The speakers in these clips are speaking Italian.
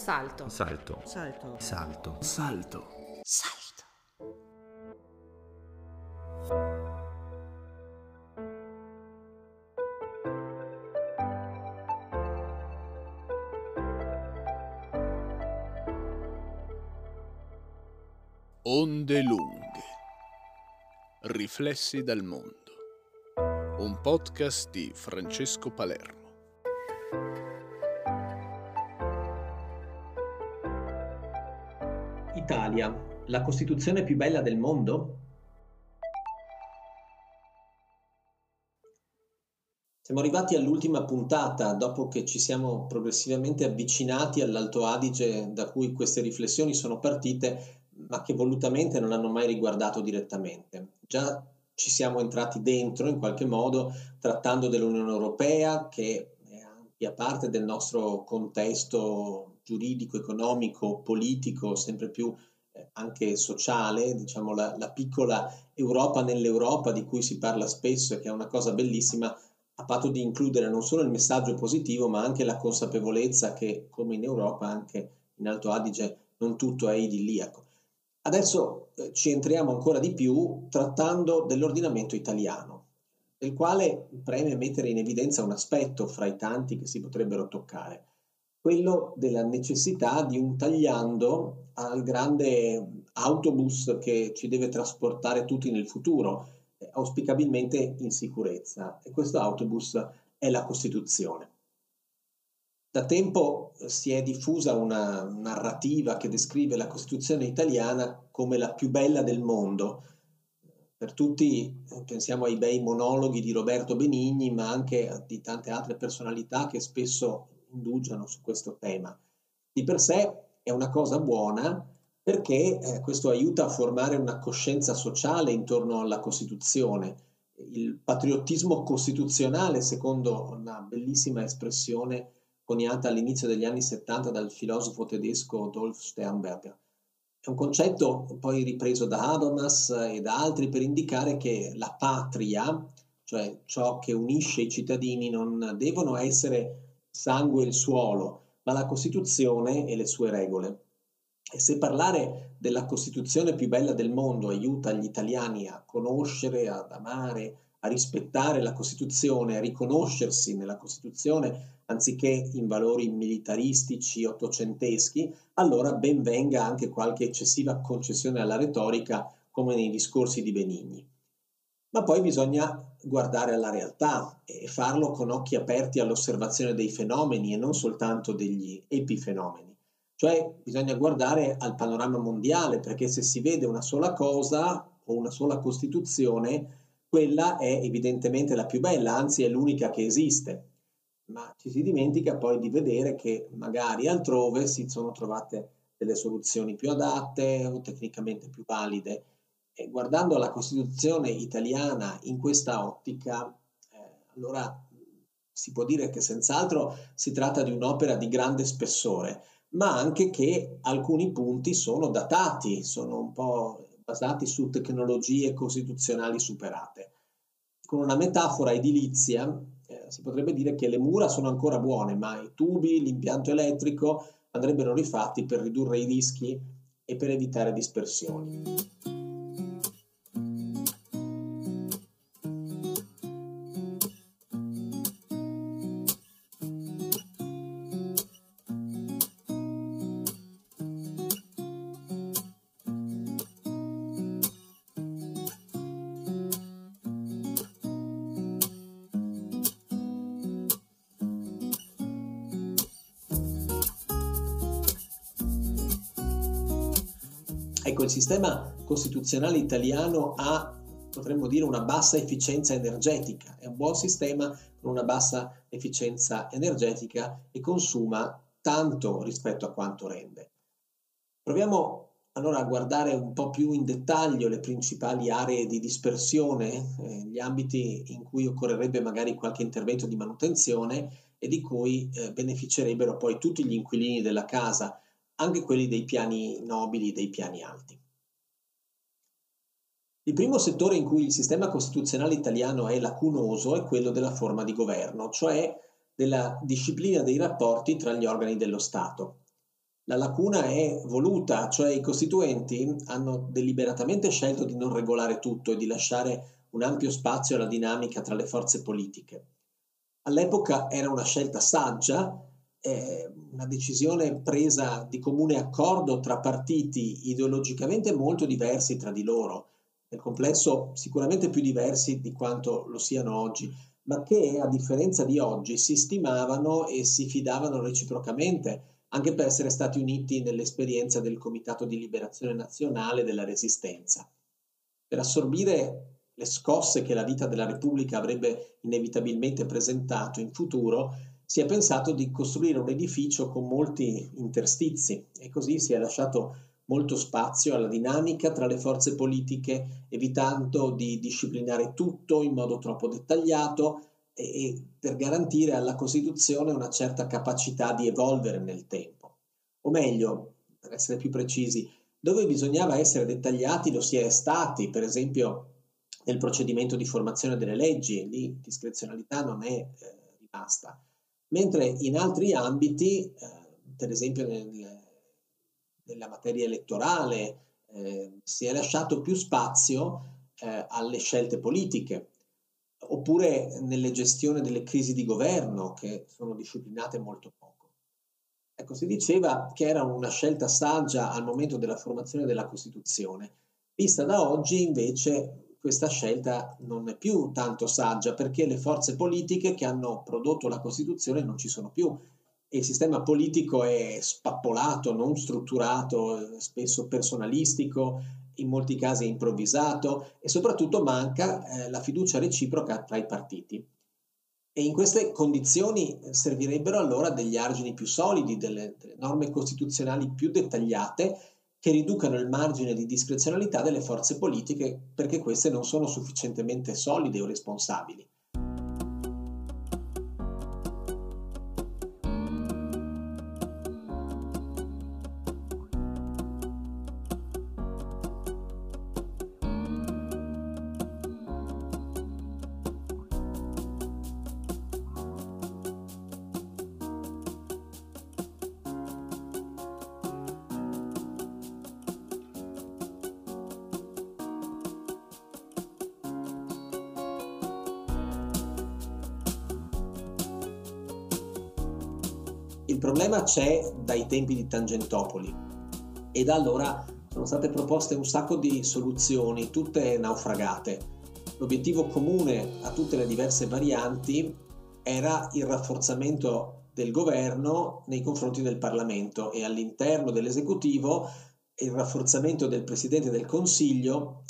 Salto. Salto. Salto. Salto. Salto. Salto. Onde lunghe. Riflessi dal mondo. Un podcast di Francesco Palermo. Italia, la Costituzione più bella del mondo? Siamo arrivati all'ultima puntata dopo che ci siamo progressivamente avvicinati all'Alto Adige da cui queste riflessioni sono partite, ma che volutamente non hanno mai riguardato direttamente. Già ci siamo entrati dentro in qualche modo trattando dell'Unione Europea che è ampia parte del nostro contesto giuridico, economico, politico, sempre più eh, anche sociale, diciamo la, la piccola Europa nell'Europa di cui si parla spesso e che è una cosa bellissima, a patto di includere non solo il messaggio positivo, ma anche la consapevolezza che, come in Europa, anche in Alto Adige, non tutto è idilliaco. Adesso eh, ci entriamo ancora di più trattando dell'ordinamento italiano, del quale preme mettere in evidenza un aspetto fra i tanti che si potrebbero toccare, quello della necessità di un tagliando al grande autobus che ci deve trasportare tutti nel futuro, auspicabilmente in sicurezza e questo autobus è la Costituzione. Da tempo si è diffusa una narrativa che descrive la Costituzione italiana come la più bella del mondo. Per tutti pensiamo ai bei monologhi di Roberto Benigni, ma anche di tante altre personalità che spesso indugiano su questo tema. Di per sé è una cosa buona perché eh, questo aiuta a formare una coscienza sociale intorno alla Costituzione. Il patriottismo costituzionale, secondo una bellissima espressione coniata all'inizio degli anni 70 dal filosofo tedesco Dolf Sternberger. È un concetto poi ripreso da Habermas e da altri per indicare che la patria, cioè ciò che unisce i cittadini, non devono essere sangue e il suolo, ma la Costituzione e le sue regole. E se parlare della Costituzione più bella del mondo aiuta gli italiani a conoscere, ad amare, a rispettare la Costituzione, a riconoscersi nella Costituzione anziché in valori militaristici ottocenteschi, allora ben venga anche qualche eccessiva concessione alla retorica come nei discorsi di Benigni. Ma poi bisogna guardare alla realtà e farlo con occhi aperti all'osservazione dei fenomeni e non soltanto degli epifenomeni. Cioè bisogna guardare al panorama mondiale perché se si vede una sola cosa o una sola Costituzione, quella è evidentemente la più bella, anzi è l'unica che esiste. Ma ci si dimentica poi di vedere che magari altrove si sono trovate delle soluzioni più adatte o tecnicamente più valide. E guardando la Costituzione italiana in questa ottica, eh, allora si può dire che senz'altro si tratta di un'opera di grande spessore, ma anche che alcuni punti sono datati, sono un po' basati su tecnologie costituzionali superate. Con una metafora edilizia eh, si potrebbe dire che le mura sono ancora buone, ma i tubi, l'impianto elettrico andrebbero rifatti per ridurre i rischi e per evitare dispersioni. Sistema costituzionale italiano ha, potremmo dire, una bassa efficienza energetica, è un buon sistema con una bassa efficienza energetica e consuma tanto rispetto a quanto rende. Proviamo allora a guardare un po' più in dettaglio le principali aree di dispersione, eh, gli ambiti in cui occorrerebbe magari qualche intervento di manutenzione e di cui eh, beneficerebbero poi tutti gli inquilini della casa, anche quelli dei piani nobili, dei piani alti. Il primo settore in cui il sistema costituzionale italiano è lacunoso è quello della forma di governo, cioè della disciplina dei rapporti tra gli organi dello Stato. La lacuna è voluta, cioè i costituenti hanno deliberatamente scelto di non regolare tutto e di lasciare un ampio spazio alla dinamica tra le forze politiche. All'epoca era una scelta saggia, eh, una decisione presa di comune accordo tra partiti ideologicamente molto diversi tra di loro, nel complesso sicuramente più diversi di quanto lo siano oggi, ma che a differenza di oggi si stimavano e si fidavano reciprocamente, anche per essere stati uniti nell'esperienza del Comitato di Liberazione Nazionale della Resistenza. Per assorbire le scosse che la vita della Repubblica avrebbe inevitabilmente presentato in futuro, si è pensato di costruire un edificio con molti interstizi e così si è lasciato molto spazio alla dinamica tra le forze politiche, evitando di disciplinare tutto in modo troppo dettagliato e, e per garantire alla Costituzione una certa capacità di evolvere nel tempo. O meglio, per essere più precisi, dove bisognava essere dettagliati lo si è stati, per esempio nel procedimento di formazione delle leggi, lì discrezionalità non è eh, rimasta, mentre in altri ambiti, eh, per esempio nel, nella materia elettorale eh, si è lasciato più spazio eh, alle scelte politiche, oppure nelle gestioni delle crisi di governo che sono disciplinate molto poco. Ecco, si diceva che era una scelta saggia al momento della formazione della Costituzione. Vista da oggi, invece, questa scelta non è più tanto saggia perché le forze politiche che hanno prodotto la Costituzione non ci sono più il sistema politico è spappolato, non strutturato, spesso personalistico, in molti casi improvvisato e soprattutto manca eh, la fiducia reciproca tra i partiti. E in queste condizioni servirebbero allora degli argini più solidi, delle, delle norme costituzionali più dettagliate che riducano il margine di discrezionalità delle forze politiche perché queste non sono sufficientemente solide o responsabili. Il problema c'è dai tempi di Tangentopoli e da allora sono state proposte un sacco di soluzioni, tutte naufragate. L'obiettivo comune a tutte le diverse varianti era il rafforzamento del governo nei confronti del Parlamento e all'interno dell'esecutivo il rafforzamento del Presidente del Consiglio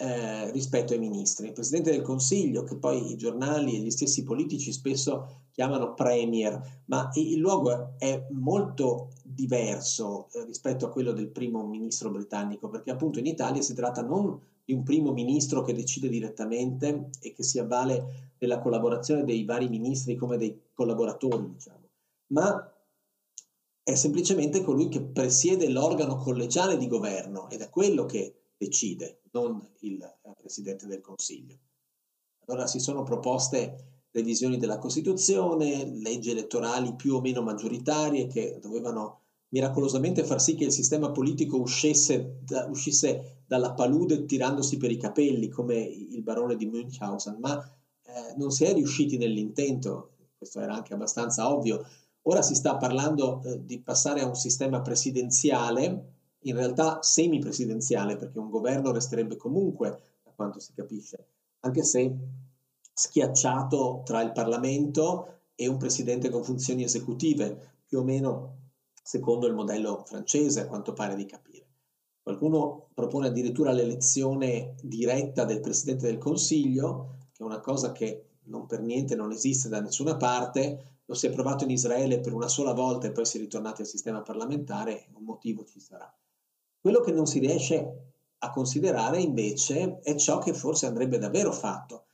eh, rispetto ai ministri. Il Presidente del Consiglio, che poi i giornali e gli stessi politici spesso chiamano Premier, ma il luogo è molto diverso eh, rispetto a quello del primo ministro britannico, perché appunto in Italia si tratta non di un primo ministro che decide direttamente e che si avvale della collaborazione dei vari ministri come dei collaboratori, diciamo, ma è semplicemente colui che presiede l'organo collegiale di governo ed è quello che decide, non il eh, Presidente del Consiglio. Allora si sono proposte revisioni della Costituzione, leggi elettorali più o meno maggioritarie che dovevano miracolosamente far sì che il sistema politico uscisse, da, uscisse dalla palude tirandosi per i capelli come il barone di Münchhausen, ma eh, non si è riusciti nell'intento, questo era anche abbastanza ovvio. Ora si sta parlando eh, di passare a un sistema presidenziale in realtà semipresidenziale, perché un governo resterebbe comunque, a quanto si capisce, anche se schiacciato tra il Parlamento e un presidente con funzioni esecutive, più o meno secondo il modello francese, a quanto pare di capire. Qualcuno propone addirittura l'elezione diretta del Presidente del Consiglio, che è una cosa che non per niente non esiste da nessuna parte, lo si è provato in Israele per una sola volta e poi si è ritornati al sistema parlamentare, un motivo ci sarà. Quello che non si riesce a considerare invece è ciò che forse andrebbe davvero fatto,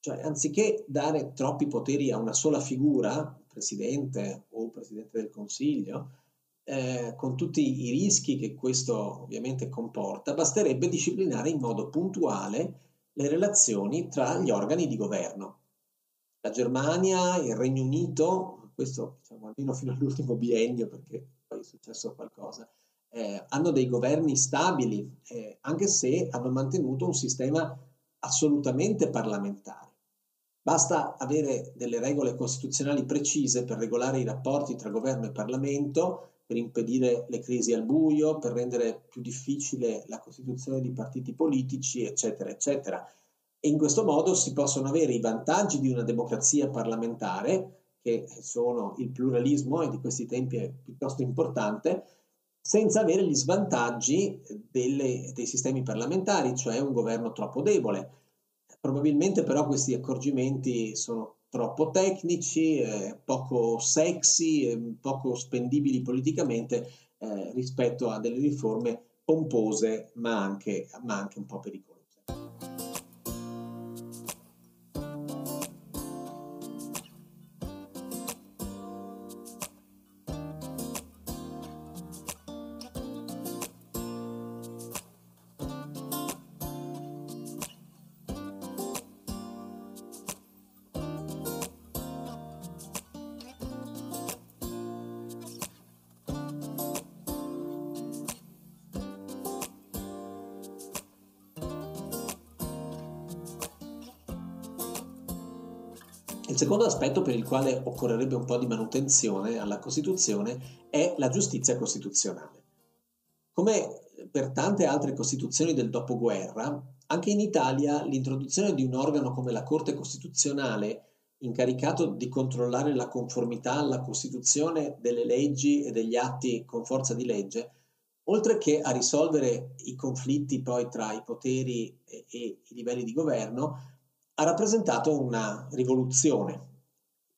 cioè anziché dare troppi poteri a una sola figura, presidente o presidente del Consiglio, eh, con tutti i rischi che questo ovviamente comporta, basterebbe disciplinare in modo puntuale le relazioni tra gli organi di governo. La Germania, il Regno Unito, questo diciamo almeno fino all'ultimo biennio, perché poi è successo qualcosa, eh, hanno dei governi stabili, eh, anche se hanno mantenuto un sistema assolutamente parlamentare. Basta avere delle regole costituzionali precise per regolare i rapporti tra governo e Parlamento, per impedire le crisi al buio, per rendere più difficile la costituzione di partiti politici, eccetera, eccetera. E in questo modo si possono avere i vantaggi di una democrazia parlamentare, che sono il pluralismo e di questi tempi è piuttosto importante, senza avere gli svantaggi delle, dei sistemi parlamentari, cioè un governo troppo debole. Probabilmente però questi accorgimenti sono troppo tecnici, eh, poco sexy, eh, poco spendibili politicamente eh, rispetto a delle riforme pompose ma anche, ma anche un po' pericolose. Il secondo aspetto per il quale occorrerebbe un po' di manutenzione alla Costituzione è la giustizia costituzionale. Come per tante altre Costituzioni del dopoguerra, anche in Italia l'introduzione di un organo come la Corte Costituzionale, incaricato di controllare la conformità alla Costituzione delle leggi e degli atti con forza di legge, oltre che a risolvere i conflitti poi tra i poteri e, e i livelli di governo, ha rappresentato una rivoluzione,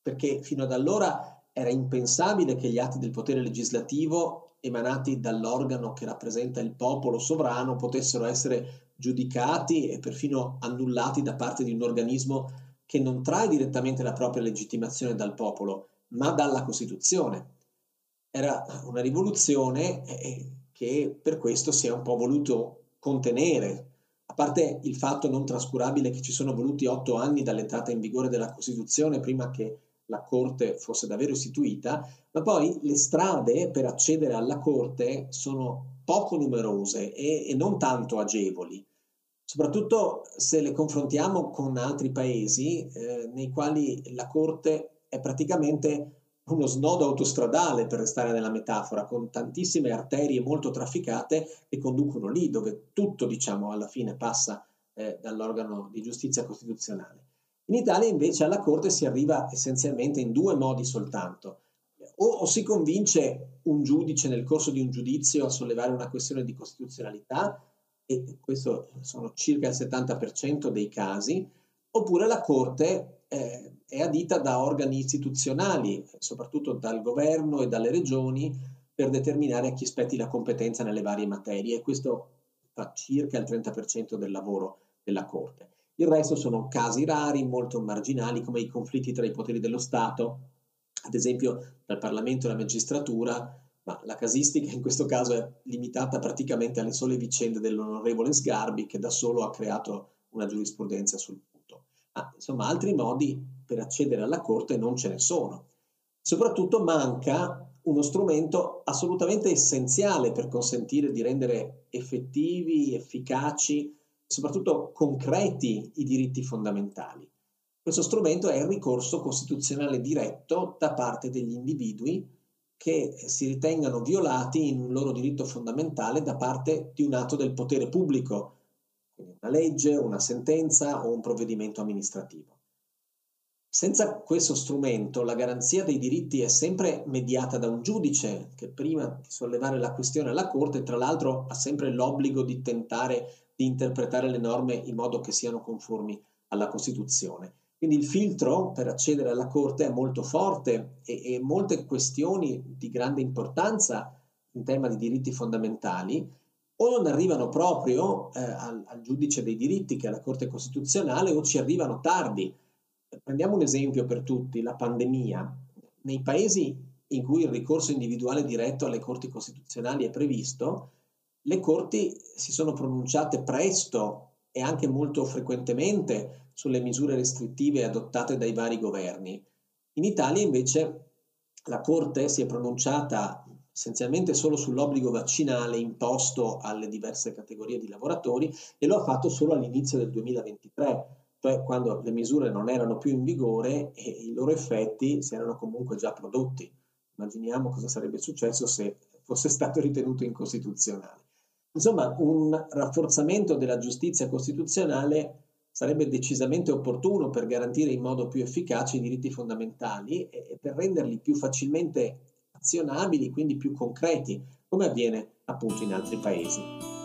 perché fino ad allora era impensabile che gli atti del potere legislativo emanati dall'organo che rappresenta il popolo sovrano potessero essere giudicati e perfino annullati da parte di un organismo che non trae direttamente la propria legittimazione dal popolo, ma dalla Costituzione. Era una rivoluzione eh, che per questo si è un po' voluto contenere, a parte il fatto non trascurabile che ci sono voluti otto anni dall'entrata in vigore della Costituzione prima che la Corte fosse davvero istituita, ma poi le strade per accedere alla Corte sono poco numerose e, e non tanto agevoli, soprattutto se le confrontiamo con altri paesi eh, nei quali la Corte è praticamente uno snodo autostradale, per restare nella metafora, con tantissime arterie molto trafficate che conducono lì, dove tutto, diciamo, alla fine passa eh, dall'organo di giustizia costituzionale. In Italia invece alla Corte si arriva essenzialmente in due modi soltanto. O, o si convince un giudice nel corso di un giudizio a sollevare una questione di costituzionalità, e questo sono circa il 70% dei casi, oppure la Corte eh, è adita da organi istituzionali, soprattutto dal governo e dalle regioni, per determinare a chi spetti la competenza nelle varie materie e questo fa circa il 30% del lavoro della Corte. Il resto sono casi rari, molto marginali, come i conflitti tra i poteri dello Stato, ad esempio dal Parlamento e la magistratura, ma la casistica in questo caso è limitata praticamente alle sole vicende dell'onorevole Sgarbi, che da solo ha creato una giurisprudenza sul punto. Ma insomma, altri modi per accedere alla Corte non ce ne sono. Soprattutto manca uno strumento assolutamente essenziale per consentire di rendere effettivi, efficaci soprattutto concreti i diritti fondamentali. Questo strumento è il ricorso costituzionale diretto da parte degli individui che si ritengano violati in un loro diritto fondamentale da parte di un atto del potere pubblico, quindi una legge, una sentenza o un provvedimento amministrativo. Senza questo strumento la garanzia dei diritti è sempre mediata da un giudice che prima di sollevare la questione alla Corte, tra l'altro, ha sempre l'obbligo di tentare di interpretare le norme in modo che siano conformi alla Costituzione. Quindi il filtro per accedere alla Corte è molto forte e, e molte questioni di grande importanza in tema di diritti fondamentali o non arrivano proprio eh, al, al giudice dei diritti che è la Corte Costituzionale o ci arrivano tardi Prendiamo un esempio per tutti, la pandemia. Nei paesi in cui il ricorso individuale diretto alle corti costituzionali è previsto, le corti si sono pronunciate presto e anche molto frequentemente sulle misure restrittive adottate dai vari governi. In Italia invece la Corte si è pronunciata essenzialmente solo sull'obbligo vaccinale imposto alle diverse categorie di lavoratori e lo ha fatto solo all'inizio del 2023, cioè quando le misure non erano più in vigore e i loro effetti si erano comunque già prodotti. Immaginiamo cosa sarebbe successo se fosse stato ritenuto incostituzionale. Insomma, un rafforzamento della giustizia costituzionale sarebbe decisamente opportuno per garantire in modo più efficace i diritti fondamentali e per renderli più facilmente azionabili, quindi più concreti, come avviene appunto in altri paesi.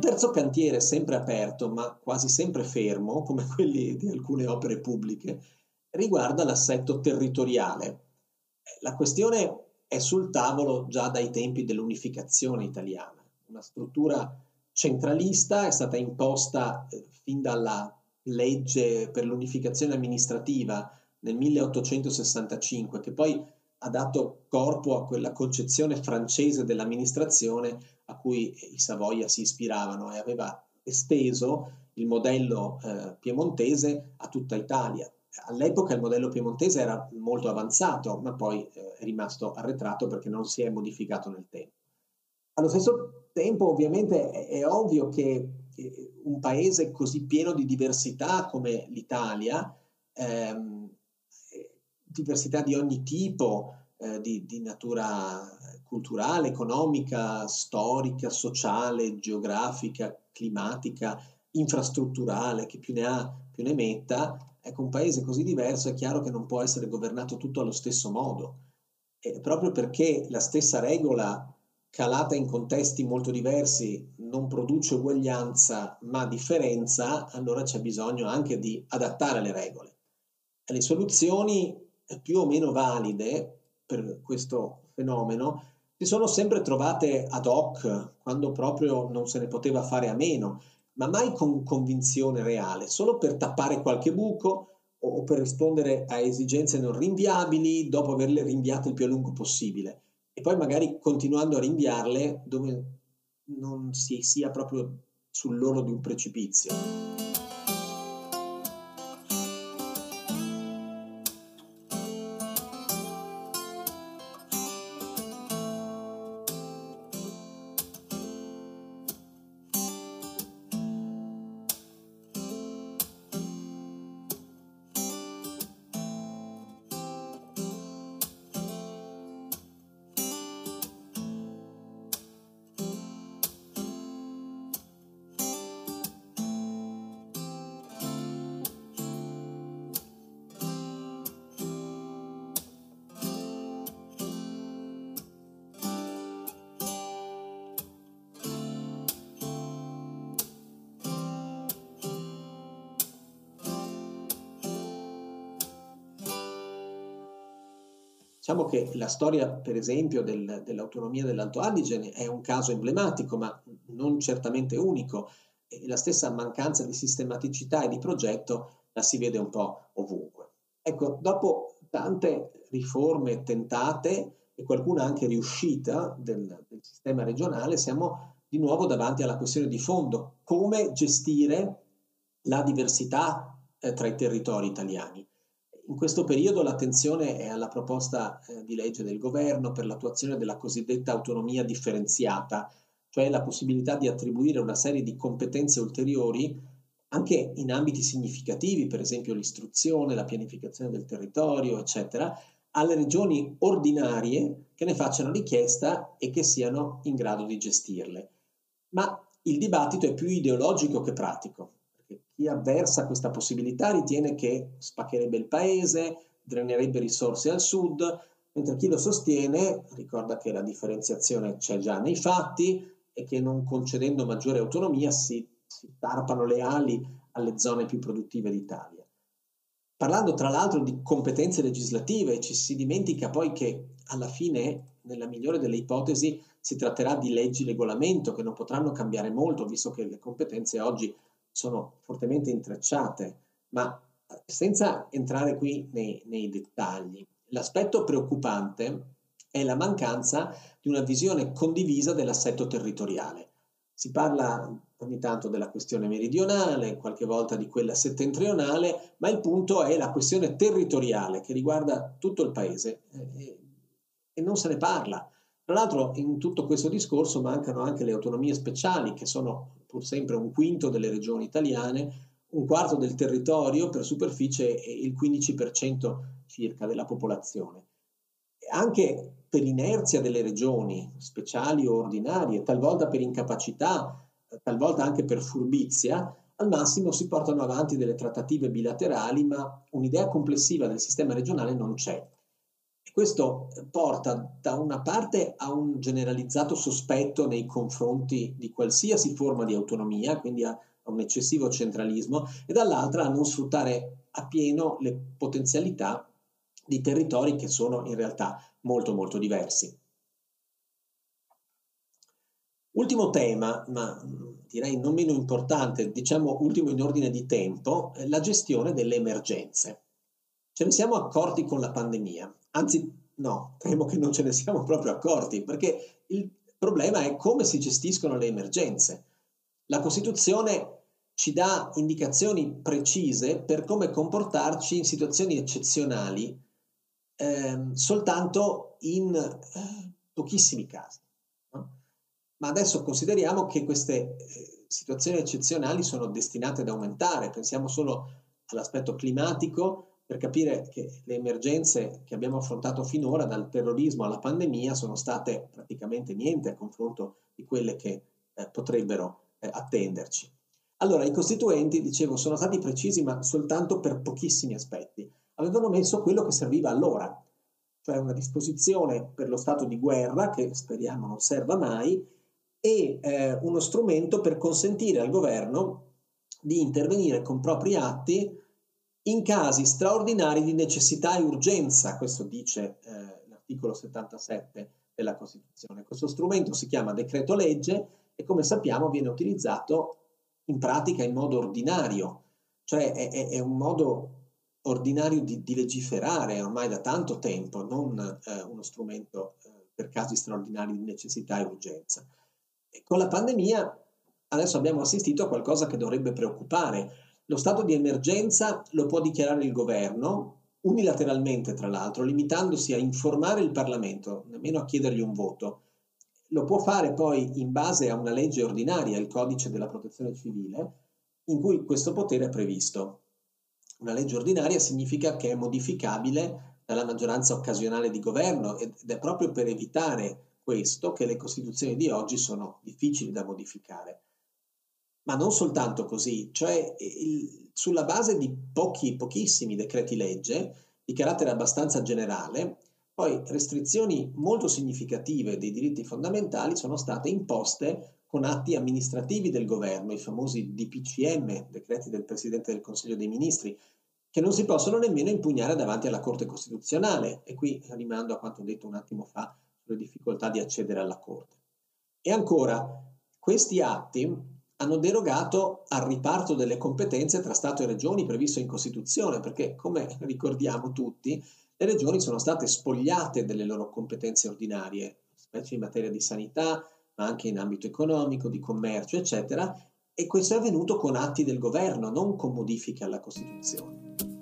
Un terzo cantiere sempre aperto, ma quasi sempre fermo, come quelli di alcune opere pubbliche, riguarda l'assetto territoriale. La questione è sul tavolo già dai tempi dell'unificazione italiana. Una struttura centralista è stata imposta eh, fin dalla legge per l'unificazione amministrativa nel 1865, che poi ha dato corpo a quella concezione francese dell'amministrazione a cui i Savoia si ispiravano e aveva esteso il modello eh, piemontese a tutta Italia. All'epoca il modello piemontese era molto avanzato, ma poi eh, è rimasto arretrato perché non si è modificato nel tempo. Allo stesso tempo, ovviamente, è, è ovvio che eh, un paese così pieno di diversità come l'Italia ehm, diversità di ogni tipo, eh, di, di, natura culturale, economica, storica, sociale, geografica, climatica, infrastrutturale, che più ne ha più ne metta, ecco un paese così diverso è chiaro che non può essere governato tutto allo stesso modo. E proprio perché la stessa regola calata in contesti molto diversi non produce uguaglianza ma differenza, allora c'è bisogno anche di adattare le regole. E le soluzioni più o meno valide per questo fenomeno si sono sempre trovate ad hoc quando proprio non se ne poteva fare a meno, ma mai con convinzione reale, solo per tappare qualche buco o per rispondere a esigenze non rinviabili dopo averle rinviate il più a lungo possibile e poi magari continuando a rinviarle dove non si sia proprio sull'oro di un precipizio. Diciamo che la storia, per esempio, del, dell'autonomia dell'Alto Adige è un caso emblematico, ma non certamente unico. E la stessa mancanza di sistematicità e di progetto la si vede un po' ovunque. Ecco, dopo tante riforme tentate e qualcuna anche riuscita del, del sistema regionale, siamo di nuovo davanti alla questione di fondo, come gestire la diversità eh, tra i territori italiani. In questo periodo l'attenzione è alla proposta eh, di legge del governo per l'attuazione della cosiddetta autonomia differenziata, cioè la possibilità di attribuire una serie di competenze ulteriori anche in ambiti significativi, per esempio l'istruzione, la pianificazione del territorio, eccetera, alle regioni ordinarie che ne facciano richiesta e che siano in grado di gestirle. Ma il dibattito è più ideologico che pratico chi avversa questa possibilità ritiene che spaccherebbe il paese, drenerebbe risorse al sud, mentre chi lo sostiene ricorda che la differenziazione c'è già nei fatti e che non concedendo maggiore autonomia si, si tarpano le ali alle zone più produttive d'Italia. Parlando tra l'altro di competenze legislative, ci si dimentica poi che alla fine, nella migliore delle ipotesi, si tratterà di leggi regolamento che non potranno cambiare molto, visto che le competenze oggi sono fortemente intrecciate, ma senza entrare qui nei, nei dettagli. L'aspetto preoccupante è la mancanza di una visione condivisa dell'assetto territoriale. Si parla ogni tanto della questione meridionale, qualche volta di quella settentrionale, ma il punto è la questione territoriale che riguarda tutto il paese eh, e non se ne parla. Tra l'altro in tutto questo discorso mancano anche le autonomie speciali, che sono pur sempre un quinto delle regioni italiane, un quarto del territorio per superficie e il 15% circa della popolazione. Anche per inerzia delle regioni, speciali o ordinarie, talvolta per incapacità, talvolta anche per furbizia, al massimo si portano avanti delle trattative bilaterali, ma un'idea complessiva del sistema regionale non c'è. Questo porta da una parte a un generalizzato sospetto nei confronti di qualsiasi forma di autonomia, quindi a un eccessivo centralismo, e dall'altra a non sfruttare appieno le potenzialità di territori che sono in realtà molto molto diversi. Ultimo tema, ma direi non meno importante, diciamo ultimo in ordine di tempo, la gestione delle emergenze. Ce ne siamo accorti con la pandemia, anzi no, temo che non ce ne siamo proprio accorti, perché il problema è come si gestiscono le emergenze. La Costituzione ci dà indicazioni precise per come comportarci in situazioni eccezionali eh, soltanto in eh, pochissimi casi. No? Ma adesso consideriamo che queste eh, situazioni eccezionali sono destinate ad aumentare, pensiamo solo all'aspetto climatico per capire che le emergenze che abbiamo affrontato finora, dal terrorismo alla pandemia, sono state praticamente niente a confronto di quelle che eh, potrebbero eh, attenderci. Allora, i costituenti, dicevo, sono stati precisi, ma soltanto per pochissimi aspetti avevano messo quello che serviva allora, cioè una disposizione per lo stato di guerra, che speriamo non serva mai, e eh, uno strumento per consentire al governo di intervenire con propri atti in casi straordinari di necessità e urgenza, questo dice eh, l'articolo 77 della Costituzione. Questo strumento si chiama decreto legge e come sappiamo viene utilizzato in pratica in modo ordinario, cioè è, è, è un modo ordinario di, di, legiferare ormai da tanto tempo, non eh, uno strumento eh, per casi straordinari di necessità e urgenza. E con la pandemia adesso abbiamo assistito a qualcosa che dovrebbe preoccupare. Lo stato di emergenza lo può dichiarare il governo, unilateralmente tra l'altro, limitandosi a informare il Parlamento, nemmeno a chiedergli un voto. Lo può fare poi in base a una legge ordinaria, il codice della protezione civile, in cui questo potere è previsto. Una legge ordinaria significa che è modificabile dalla maggioranza occasionale di governo ed è proprio per evitare questo che le costituzioni di oggi sono difficili da modificare. Ma non soltanto così, cioè il, sulla base di pochi, pochissimi decreti legge di carattere abbastanza generale, poi restrizioni molto significative dei diritti fondamentali sono state imposte con atti amministrativi del governo, i famosi DPCM, decreti del Presidente del Consiglio dei Ministri, che non si possono nemmeno impugnare davanti alla Corte Costituzionale. E qui rimando a quanto detto un attimo fa sulle difficoltà di accedere alla Corte. E ancora, questi atti hanno derogato al riparto delle competenze tra Stato e Regioni previsto in Costituzione, perché come ricordiamo tutti, le regioni sono state spogliate delle loro competenze ordinarie, specie in materia di sanità, ma anche in ambito economico, di commercio, eccetera, e questo è avvenuto con atti del governo, non con modifiche alla Costituzione.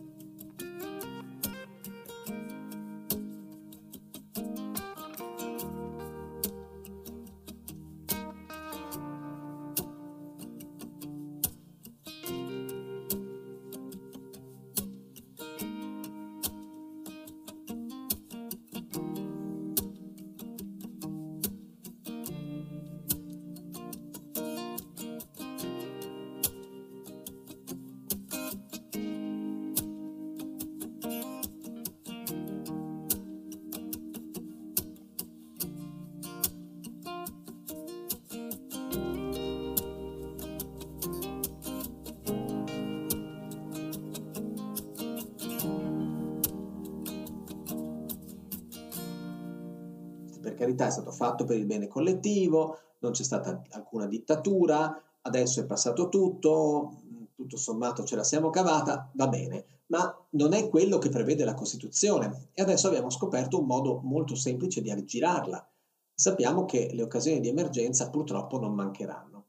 Carità è stato fatto per il bene collettivo, non c'è stata alcuna dittatura, adesso è passato tutto, tutto sommato ce la siamo cavata, va bene, ma non è quello che prevede la Costituzione e adesso abbiamo scoperto un modo molto semplice di aggirarla. Sappiamo che le occasioni di emergenza purtroppo non mancheranno.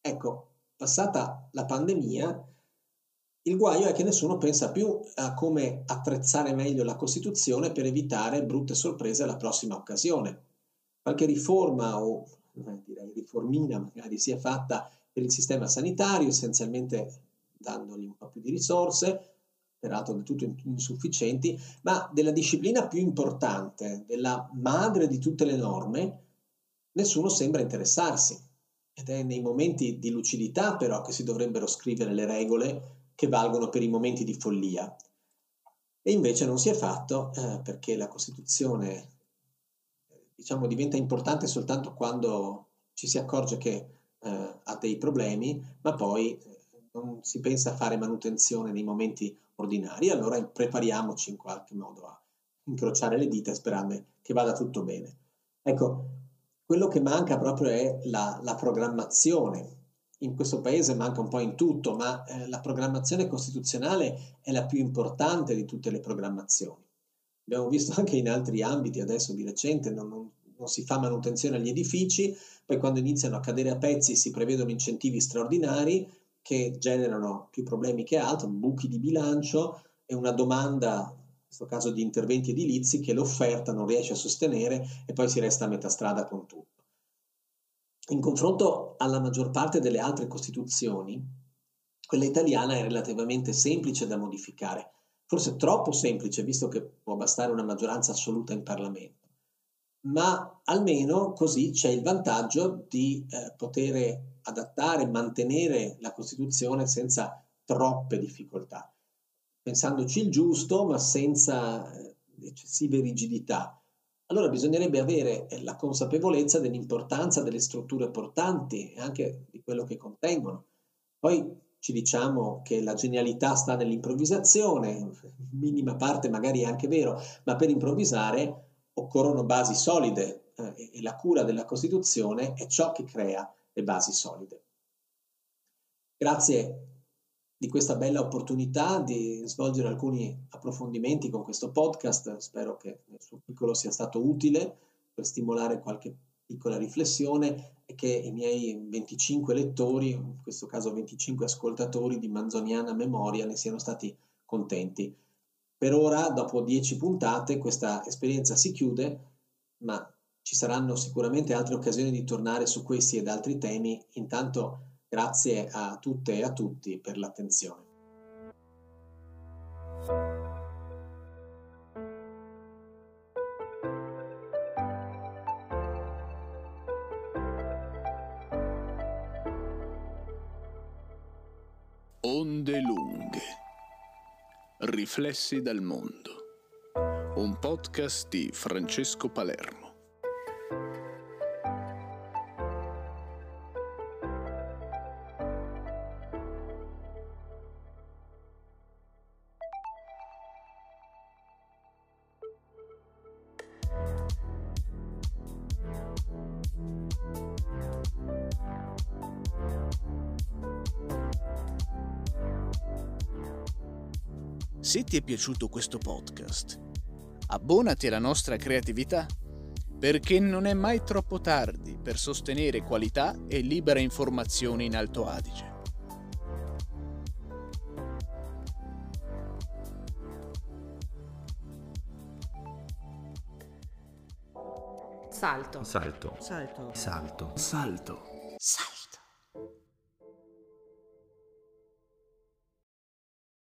Ecco, passata la pandemia, il guaio è che nessuno pensa più a come attrezzare meglio la Costituzione per evitare brutte sorprese alla prossima occasione. Qualche riforma o direi riformina magari sia fatta per il sistema sanitario, essenzialmente dandogli un po' più di risorse, peraltro del tutto insufficienti, ma della disciplina più importante, della madre di tutte le norme, nessuno sembra interessarsi. Ed è nei momenti di lucidità però che si dovrebbero scrivere le regole che valgono per i momenti di follia. E invece non si è fatto eh, perché la Costituzione diciamo, diventa importante soltanto quando ci si accorge che eh, ha dei problemi, ma poi eh, non si pensa a fare manutenzione nei momenti ordinari, allora prepariamoci in qualche modo a incrociare le dita sperando che vada tutto bene. Ecco, quello che manca proprio è la, la programmazione. In questo paese manca un po' in tutto, ma eh, la programmazione costituzionale è la più importante di tutte le programmazioni. Abbiamo visto anche in altri ambiti, adesso di recente, non, non, non si fa manutenzione agli edifici, poi quando iniziano a cadere a pezzi si prevedono incentivi straordinari che generano più problemi che altro, buchi di bilancio e una domanda, in questo caso di interventi edilizi, che l'offerta non riesce a sostenere e poi si resta a metà strada con tutto. In confronto alla maggior parte delle altre Costituzioni, quella italiana è relativamente semplice da modificare, forse troppo semplice, visto che può bastare una maggioranza assoluta in Parlamento ma almeno così c'è il vantaggio di eh, poter adattare, mantenere la Costituzione senza troppe difficoltà, pensandoci il giusto ma senza eh, eccessive rigidità. Allora bisognerebbe avere eh, la consapevolezza dell'importanza delle strutture portanti e anche di quello che contengono. Poi ci diciamo che la genialità sta nell'improvvisazione, minima parte magari è anche vero, ma per improvvisare occorrono basi solide eh, e la cura della Costituzione è ciò che crea le basi solide. Grazie di questa bella opportunità di svolgere alcuni approfondimenti con questo podcast, spero che nel suo piccolo sia stato utile per stimolare qualche piccola riflessione e che i miei 25 lettori, in questo caso 25 ascoltatori di Manzoniana Memoria, ne siano stati contenti. Per ora, dopo dieci puntate, questa esperienza si chiude, ma ci saranno sicuramente altre occasioni di tornare su questi ed altri temi. Intanto, grazie a tutte e a tutti per l'attenzione. Onde lunghe. Riflessi dal mondo. Un podcast di Francesco Palermo. Ti è piaciuto questo podcast, abbonati alla nostra creatività, perché non è mai troppo tardi per sostenere qualità e libera informazione in Alto Adige. Salto. Salto. Salto. Salto. Salto. Salto.